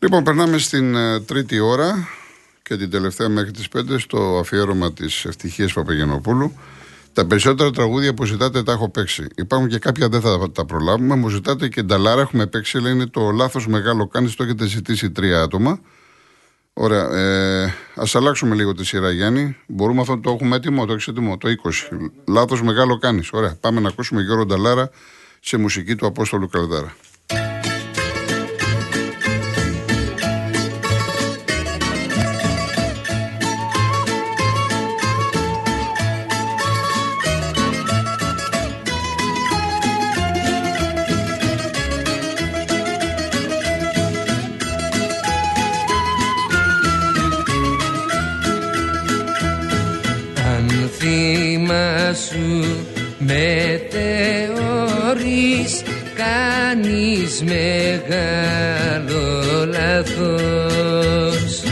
Λοιπόν, περνάμε στην ε, τρίτη ώρα και την τελευταία μέχρι τις 5 στο αφιέρωμα της Ευτυχίας Παπαγενοπούλου. Τα περισσότερα τραγούδια που ζητάτε τα έχω παίξει. Υπάρχουν και κάποια δεν θα τα προλάβουμε. Μου ζητάτε και νταλάρα έχουμε παίξει, λέει είναι το λάθος μεγάλο κάνεις, το έχετε ζητήσει τρία άτομα. Ωραία. Ε, Α αλλάξουμε λίγο τη σειρά, Γιάννη. Μπορούμε αυτό το έχουμε έτοιμο, το έχεις έτοιμο, το 20. Λάθος μεγάλο κάνεις. Ωραία. Πάμε να ακούσουμε Γιώργο Νταλάρα σε μουσική του Απόστολου Καλδάρα. Σου. Μετεωρείς κάνεις μεγάλο λάθος.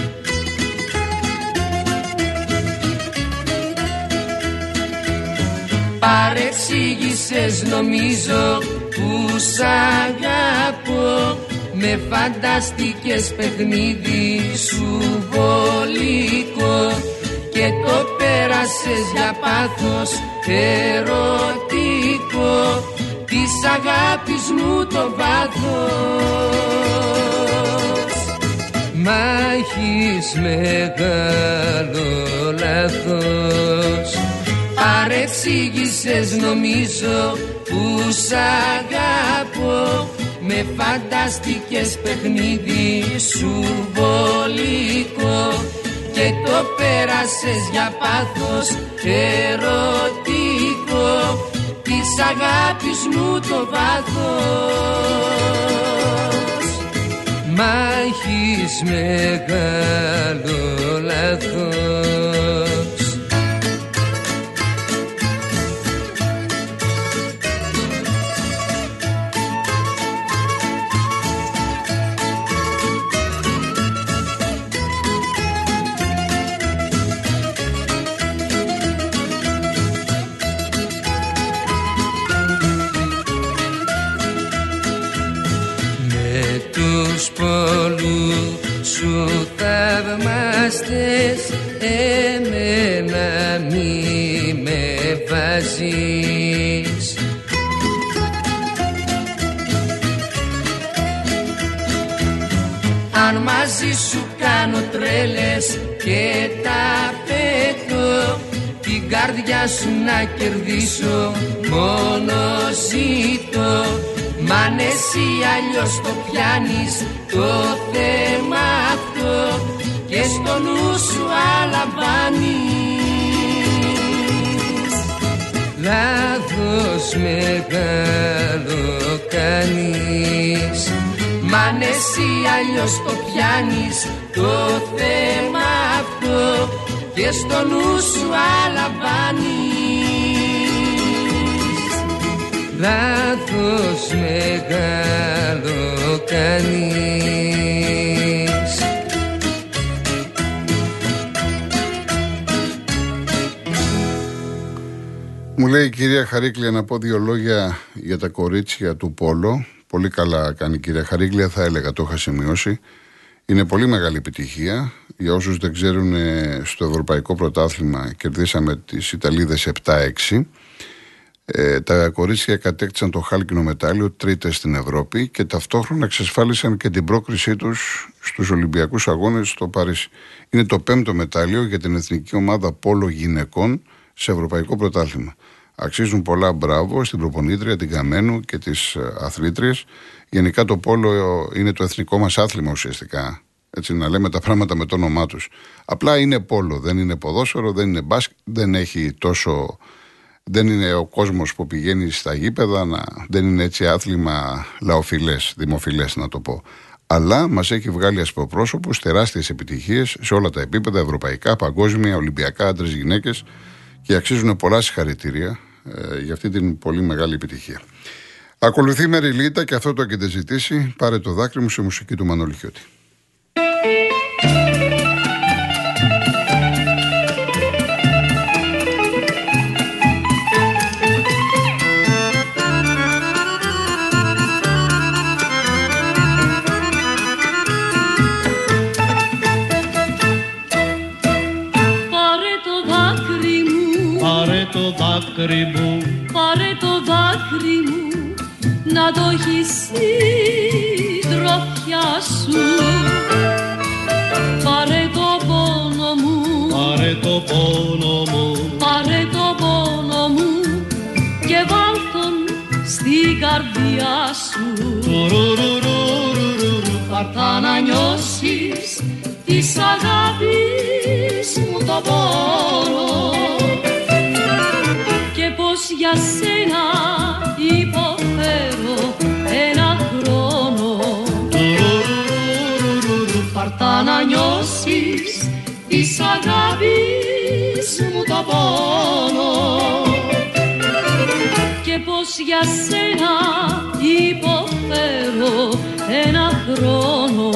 Παρεξήγησες νομίζω που σ' αγαπώ. Με φανταστικές παιχνίδι σου βολικό. Και το πέρασες για πάθος ερωτικό της αγάπης μου το βάθος. Μα έχεις μεγάλο λάθος. Παρεξήγησες νομίζω που σ' αγαπώ. Με φανταστικές παιχνίδι σου βολικό και το πέρασες για πάθος ερωτικό. Της αγάπης μου το βάθος. Μα έχεις μεγάλο λάθος καρδιά σου να κερδίσω μόνος ζήτω Μ' αν εσύ αλλιώς το πιάνεις το θέμα αυτό. Και στο νου σου αλαμβάνεις. Λάθος μεγάλο κάνεις Μ' αν εσύ αλλιώς το πιάνεις το θέμα αυτό και στο νου σου αλαμβάνεις Λάθος μεγάλο κάνεις Μου λέει η κυρία Χαρίκλια να πω δύο λόγια για τα κορίτσια του Πόλο. Πολύ καλά κάνει η κυρία Χαρίκλια, θα έλεγα, το είχα σημειώσει. Είναι πολύ μεγάλη επιτυχία. Για όσους δεν ξέρουν, ε, στο Ευρωπαϊκό Πρωτάθλημα κερδίσαμε τις Ιταλίδες 7-6. Ε, τα κορίτσια κατέκτησαν το χάλκινο μετάλλιο τρίτες στην Ευρώπη και ταυτόχρονα εξασφάλισαν και την πρόκρισή τους στους Ολυμπιακούς Αγώνες στο Παρίσι. Είναι το πέμπτο μετάλλιο για την εθνική ομάδα Πόλο Γυναικών σε Ευρωπαϊκό Πρωτάθλημα. Αξίζουν πολλά μπράβο στην προπονήτρια, την Καμένου και τις ε, αθλήτριες. Γενικά το πόλο είναι το εθνικό μας άθλημα ουσιαστικά. Έτσι να λέμε τα πράγματα με το όνομά τους. Απλά είναι πόλο, δεν είναι ποδόσφαιρο, δεν είναι μπάσκετ, δεν έχει τόσο. Δεν είναι ο κόσμος που πηγαίνει στα γήπεδα, να, δεν είναι έτσι άθλημα λαοφιλές, δημοφιλές να το πω. Αλλά μας έχει βγάλει ασπροπρόσωπους τεράστιες επιτυχίες σε όλα τα επίπεδα, ευρωπαϊκά, παγκόσμια, ολυμπιακά, άντρες, γυναίκες και αξίζουν πολλά συγχαρητήρια ε, για αυτή την πολύ μεγάλη επιτυχία. Ακολουθεί η Μεριλίτα και αυτό το έχετε ζητήσει. Πάρε το δάκρυ μου σε μουσική του Μανολικιώτη. Δάκρυ μου. Πάρε το δάκρυ μου να το έχεις τροφιά σου. Πάρε το πόνο μου. Πάρε το πόνο μου. Πάρε το πόνο μου και βάλ τον στην καρδιά σου. Πάρτα να νιώσεις της αγάπης μου το πόνο. και πως για σένα υποφέρω ένα χρόνο. Πάρτα να νιώσεις της αγάπης μου το πόνο. Και πως για σένα υποφέρω ένα χρόνο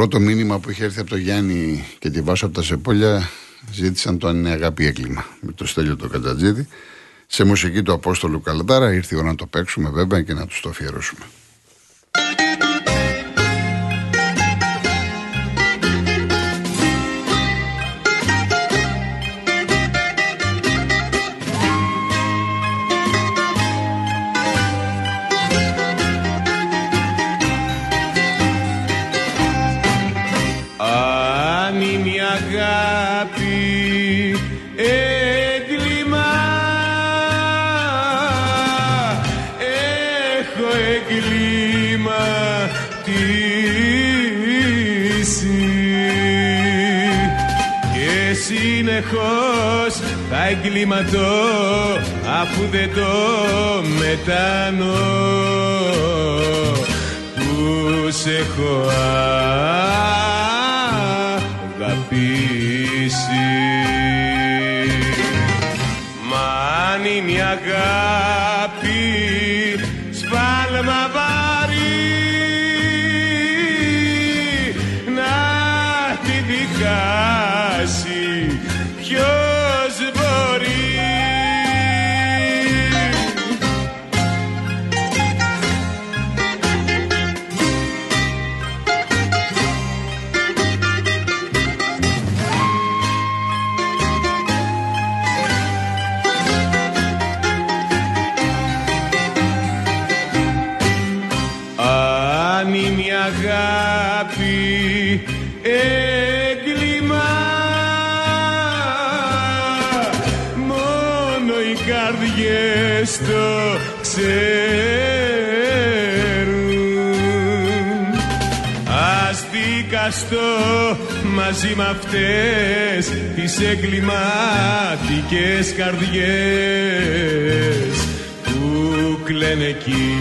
πρώτο μήνυμα που είχε έρθει από το Γιάννη και τη Βάσο από τα Σεπόλια ζήτησαν το αν είναι αγάπη έγκλημα με το στέλιο το Κατατζίδη. Σε μουσική του Απόστολου Καλατάρα ήρθε η ώρα να το παίξουμε βέβαια και να τους το αφιερώσουμε. Αγάπη έγκλημα. Έχω εγκληματίσει και συνεχώς θα εγκληματώ αφού δεν το μετανώ που σε έχω αγάπη σφάλμα βαρύ να τη δικάσει ποιος δικαστώ μαζί με αυτές τις εγκληματικές καρδιές που κλαίνε εκεί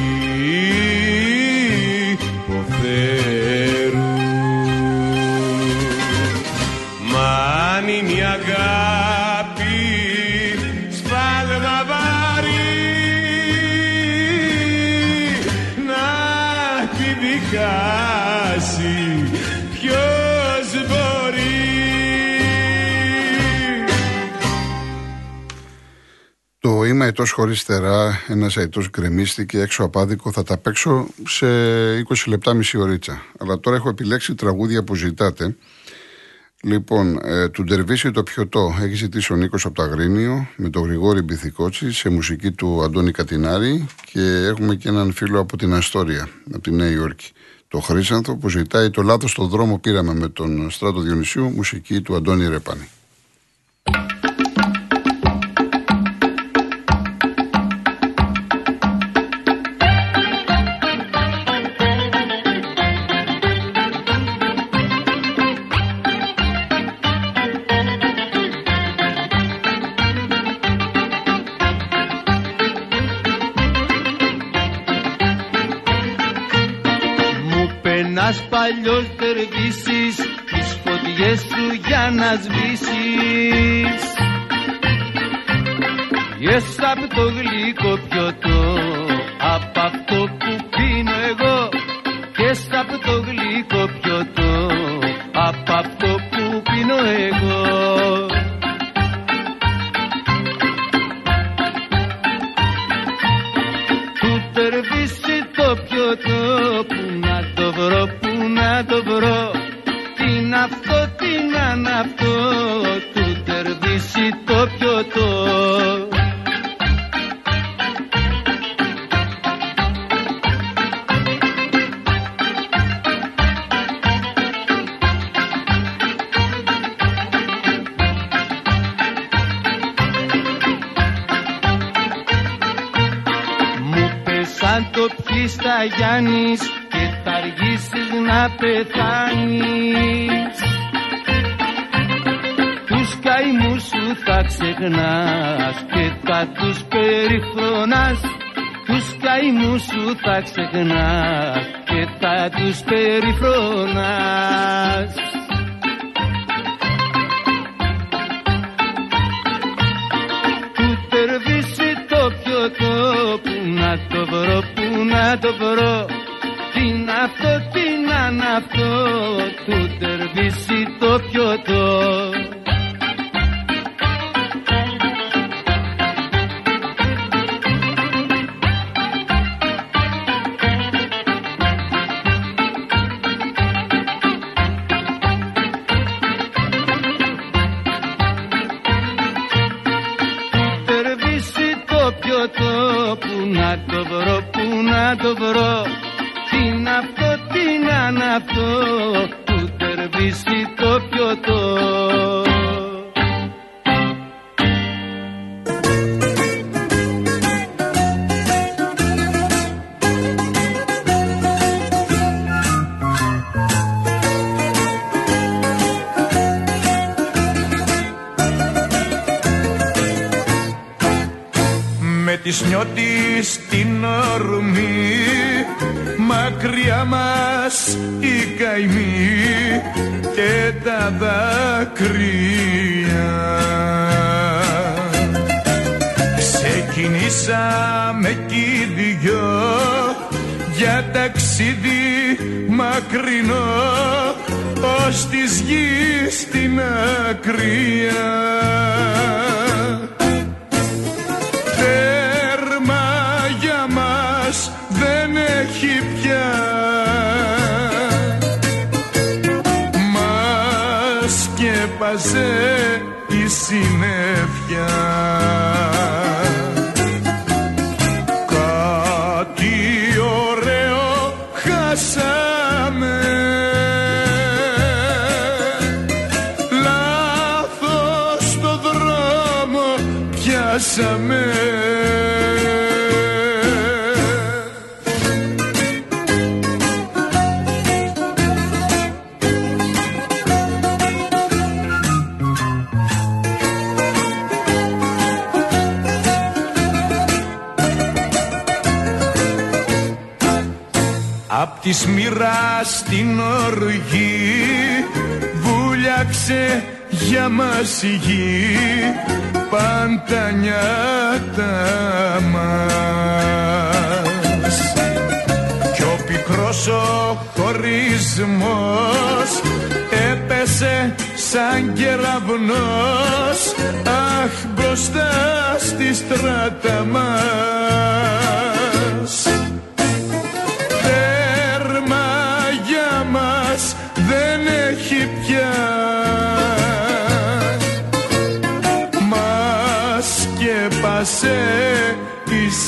υποφέρουν αετό χωρίς στερά, ένας αετός γκρεμίστηκε έξω απάδικο. Θα τα παίξω σε 20 λεπτά, μισή ωρίτσα. Αλλά τώρα έχω επιλέξει τραγούδια που ζητάτε. Λοιπόν, ε, του Ντερβίση το πιωτό έχει ζητήσει ο Νίκος από το Αγρίνιο με τον Γρηγόρη Μπιθικότσι σε μουσική του Αντώνη Κατινάρη και έχουμε και έναν φίλο από την Αστόρια, από τη Νέα Υόρκη. Το Χρήσανθο που ζητάει το λάθος στον δρόμο πήραμε με τον Στράτο Διονυσίου, μουσική του Αντώνη Ρεπάνη. Πενάς παλιός τερβίσεις τις φωτιές σου για να σβήσεις. Yes, απ' το γλυκό πιωτό απ' αυτό που πίνω εγώ. Yes, απ' το γλυκό πιωτό πέσαν το πιείς τα Γιάννης και θα αργήσεις να πεθάνεις. Τους καημούς σου θα ξεχνάς και θα τους περιφρονάς. Τους καημούς σου θα ξεχνάς και θα τους περιφρονάς να το βρω, που να το βρω τι είναι αυτό, τι να είναι αυτό του τερβίσει το πιωτό με τις νιώτης την ορμή μακριά μας η καημή και τα δάκρυα. Ξεκινήσαμε κι οι δυο για ταξίδι μακρινό ως της γης την ακριά σκέπαζε η συννεφιά Απ' τη μοίρα στην οργή. Βούλιαξε για μας η γη πάντα νιάτα μας. Κι ο πικρός ο χωρισμός έπεσε σαν κεραυνός. Αχ μπροστά στη στράτα μας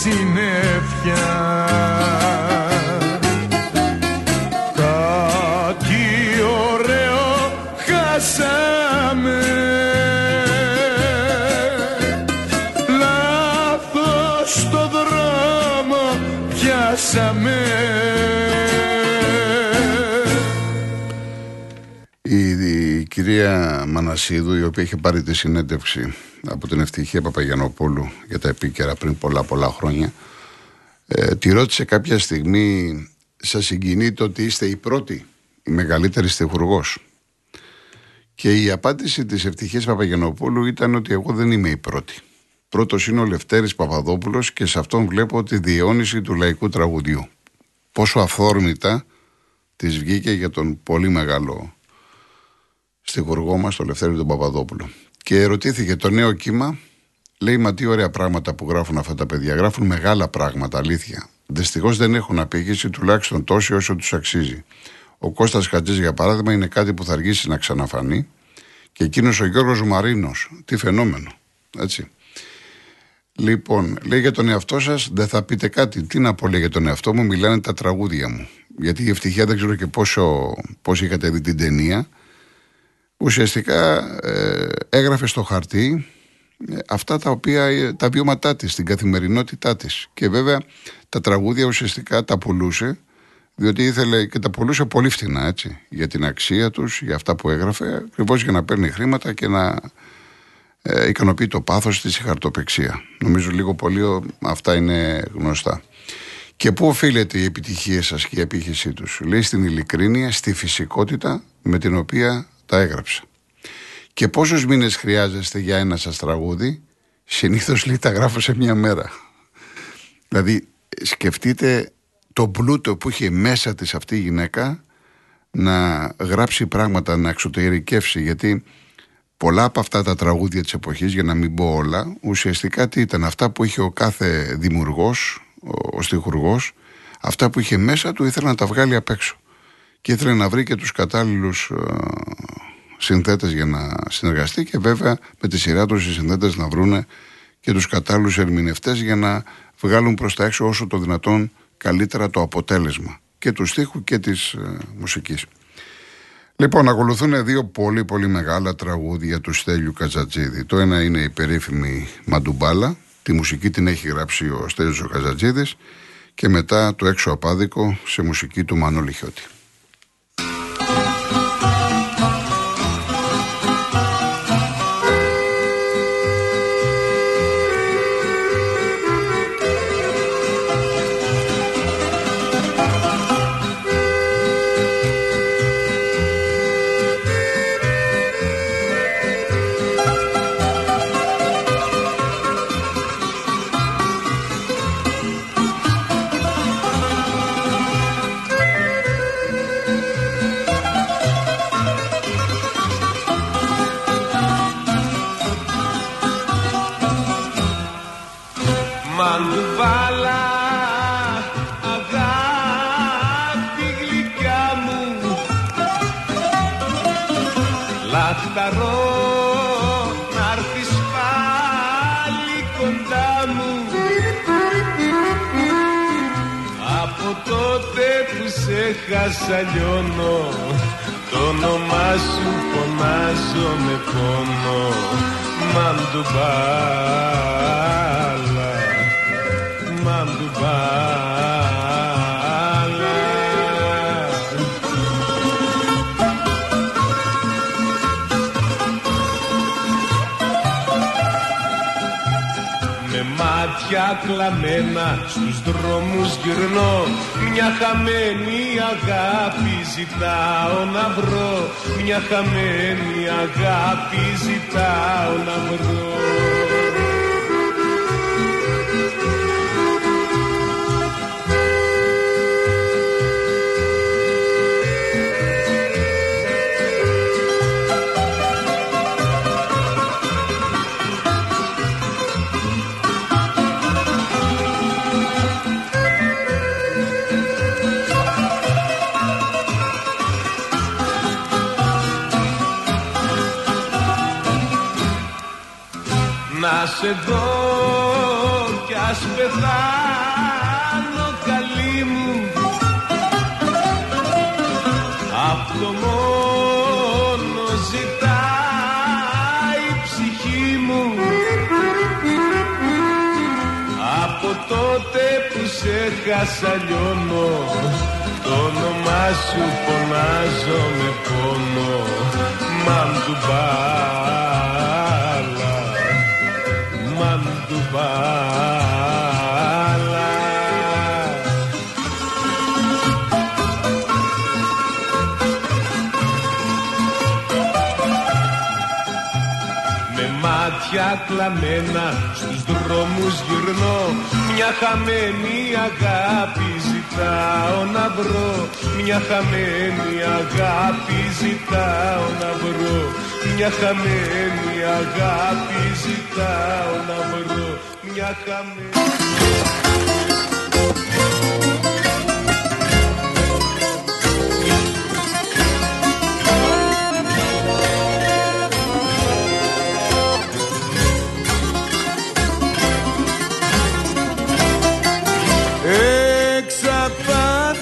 η συνέφια. Κάτι ωραίο χάσαμε. Λάθος το δρόμο πιάσαμε η κυρία Μανασίδου, η οποία είχε πάρει τη συνέντευξη από την Ευτυχία Παπαγιανοπούλου για τα επίκαιρα πριν πολλά πολλά χρόνια, ε, τη ρώτησε κάποια στιγμή, σας συγκινεί το ότι είστε η πρώτη, η μεγαλύτερη στιχουργός; Και η απάντηση της Ευτυχίας Παπαγιανοπούλου ήταν ότι εγώ δεν είμαι η πρώτη. Πρώτος είναι ο Λευτέρης Παπαδόπουλος και σε αυτόν βλέπω τη διαιώνιση του λαϊκού τραγουδιού. Πόσο αυθόρμητα της βγήκε για τον πολύ μεγάλο στιχουργό μας, τον Λευτέρη τον Παπαδόπουλο. Και ρωτήθηκε το νέο κύμα, λέει μα τι ωραία πράγματα που γράφουν αυτά τα παιδιά. Γράφουν μεγάλα πράγματα, αλήθεια. Δυστυχώς δεν έχουν απήχηση τουλάχιστον τόση όσο τους αξίζει. Ο Κώστας Χατζής για παράδειγμα είναι κάτι που θα αργήσει να ξαναφανεί και εκείνος ο Γιώργος Μαρίνος, τι φαινόμενο, έτσι. Λοιπόν, λέει για τον εαυτό σας, δεν θα πείτε κάτι. Τι να πω, λέει για τον εαυτό μου, μιλάνε τα τραγούδια μου. Γιατί η ευτυχία δεν ξέρω και πόσο, πόσο είχατε δει την ταινία. Ουσιαστικά ε, έγραφε στο χαρτί ε, αυτά τα οποία, ε, τα βιώματά της, την καθημερινότητά της. Και βέβαια τα τραγούδια ουσιαστικά τα πουλούσε, διότι ήθελε και τα πουλούσε πολύ φτηνά, έτσι, για την αξία τους, για αυτά που έγραφε, ακριβώς για να παίρνει χρήματα και να ε, ικανοποιεί το πάθος της η χαρτοπεξία. Νομίζω λίγο πολύ ο, αυτά είναι γνωστά. Και πού οφείλεται η επιτυχία σας και η επίχυσή τους; Λέει στην ειλικρίνεια, στη φυσικότητα με την οποία τα έγραψα. Και πόσους μήνες χρειάζεστε για ένα σας τραγούδι, συνήθως λέει τα γράφω σε μια μέρα. Δηλαδή σκεφτείτε το πλούτο που είχε μέσα της αυτή η γυναίκα να γράψει πράγματα, να εξωτερικεύσει γιατί πολλά από αυτά τα τραγούδια της εποχής για να μην πω όλα ουσιαστικά τι ήταν αυτά που είχε ο κάθε δημιουργός, ο, ο στιχουργός αυτά που είχε μέσα του ήθελε να τα βγάλει απ' έξω και ήθελε να βρει και τους κατάλληλους ε, συνθέτες για να συνεργαστεί και βέβαια με τη σειρά τους οι συνθέτες να βρούνε και τους κατάλληλους ερμηνευτές για να βγάλουν προς τα έξω όσο το δυνατόν καλύτερα το αποτέλεσμα και του στίχου και της ε, μουσικής. Λοιπόν, ακολουθούν δύο πολύ πολύ μεγάλα τραγούδια του Στέλιου Καζατζίδη. Το ένα είναι η περίφημη Μαντουμπάλα, τη μουσική την έχει γράψει ο Στέλιος ο Καζατζίδης και μετά το έξω απάδικο σε μουσική του Μανώλη Χιώτη. Σε χάσα λιώνω το όνομά σου φωνάζω με πόνο. Μαντουβάλα Μαντουβάλα μάτια κλαμμένα στους δρόμους γυρνώ. Μια χαμένη αγάπη ζητάω να βρω. Μια χαμένη αγάπη ζητάω να βρω να σε δω κι ας πεθάνω καλή μου. Αυτό μόνο ζητάει η ψυχή μου. Από τότε που σε χάσα λιώνω. Το όνομά σου φωνάζω με πόνο. Μαντουμπάλα κλαμμένα στους δρόμους γυρνώ. Μια χαμένη αγάπη ζητάω να βρω. Μια χαμένη αγάπη ζητάω να βρω. Μια χαμένη αγάπη ζητάω να βρω. Μια χαμένη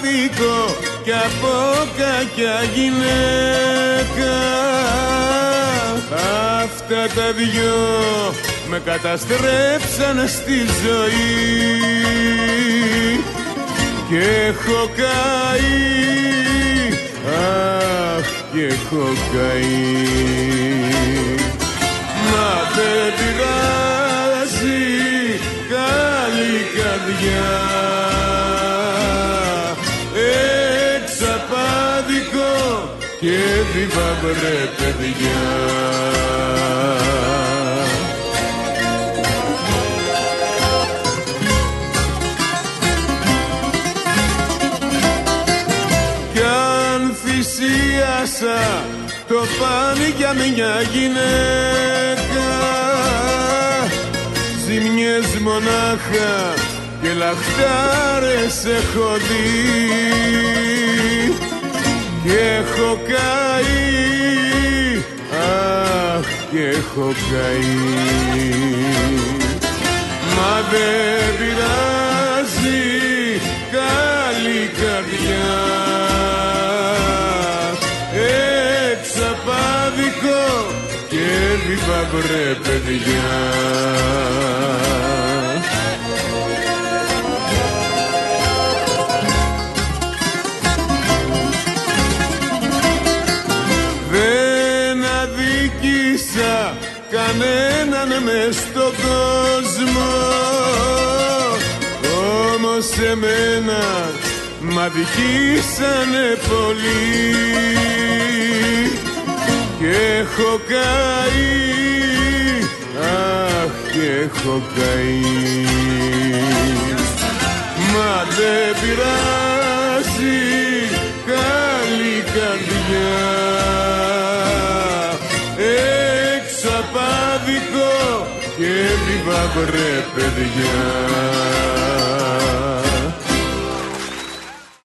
Εξαπάτικο κι από κακιά γυναίκα. Αυτά τα δυο με καταστρέψαν στη ζωή. Και έχω καεί. Αχ και έχω καεί. Μα δεν πειράζει καλή καρδιά και βίβα βρε παιδιά. Κι αν θυσίασα το πάνι για μια γυναίκα. Ζημιές μονάχα και λαχτάρες έχω δει και έχω καεί. Αχ και έχω καεί. Μα δεν πειράζει καλή καρδιά. Εξαπάδικο και βίβα βρε παιδιά κανέναν μες στον κόσμο. Όμως εμένα μ' αδικήσανε πολύ. Και έχω καεί. Αχ και έχω καεί. Μα δεν πειράζει μπαμπρε παιδιά.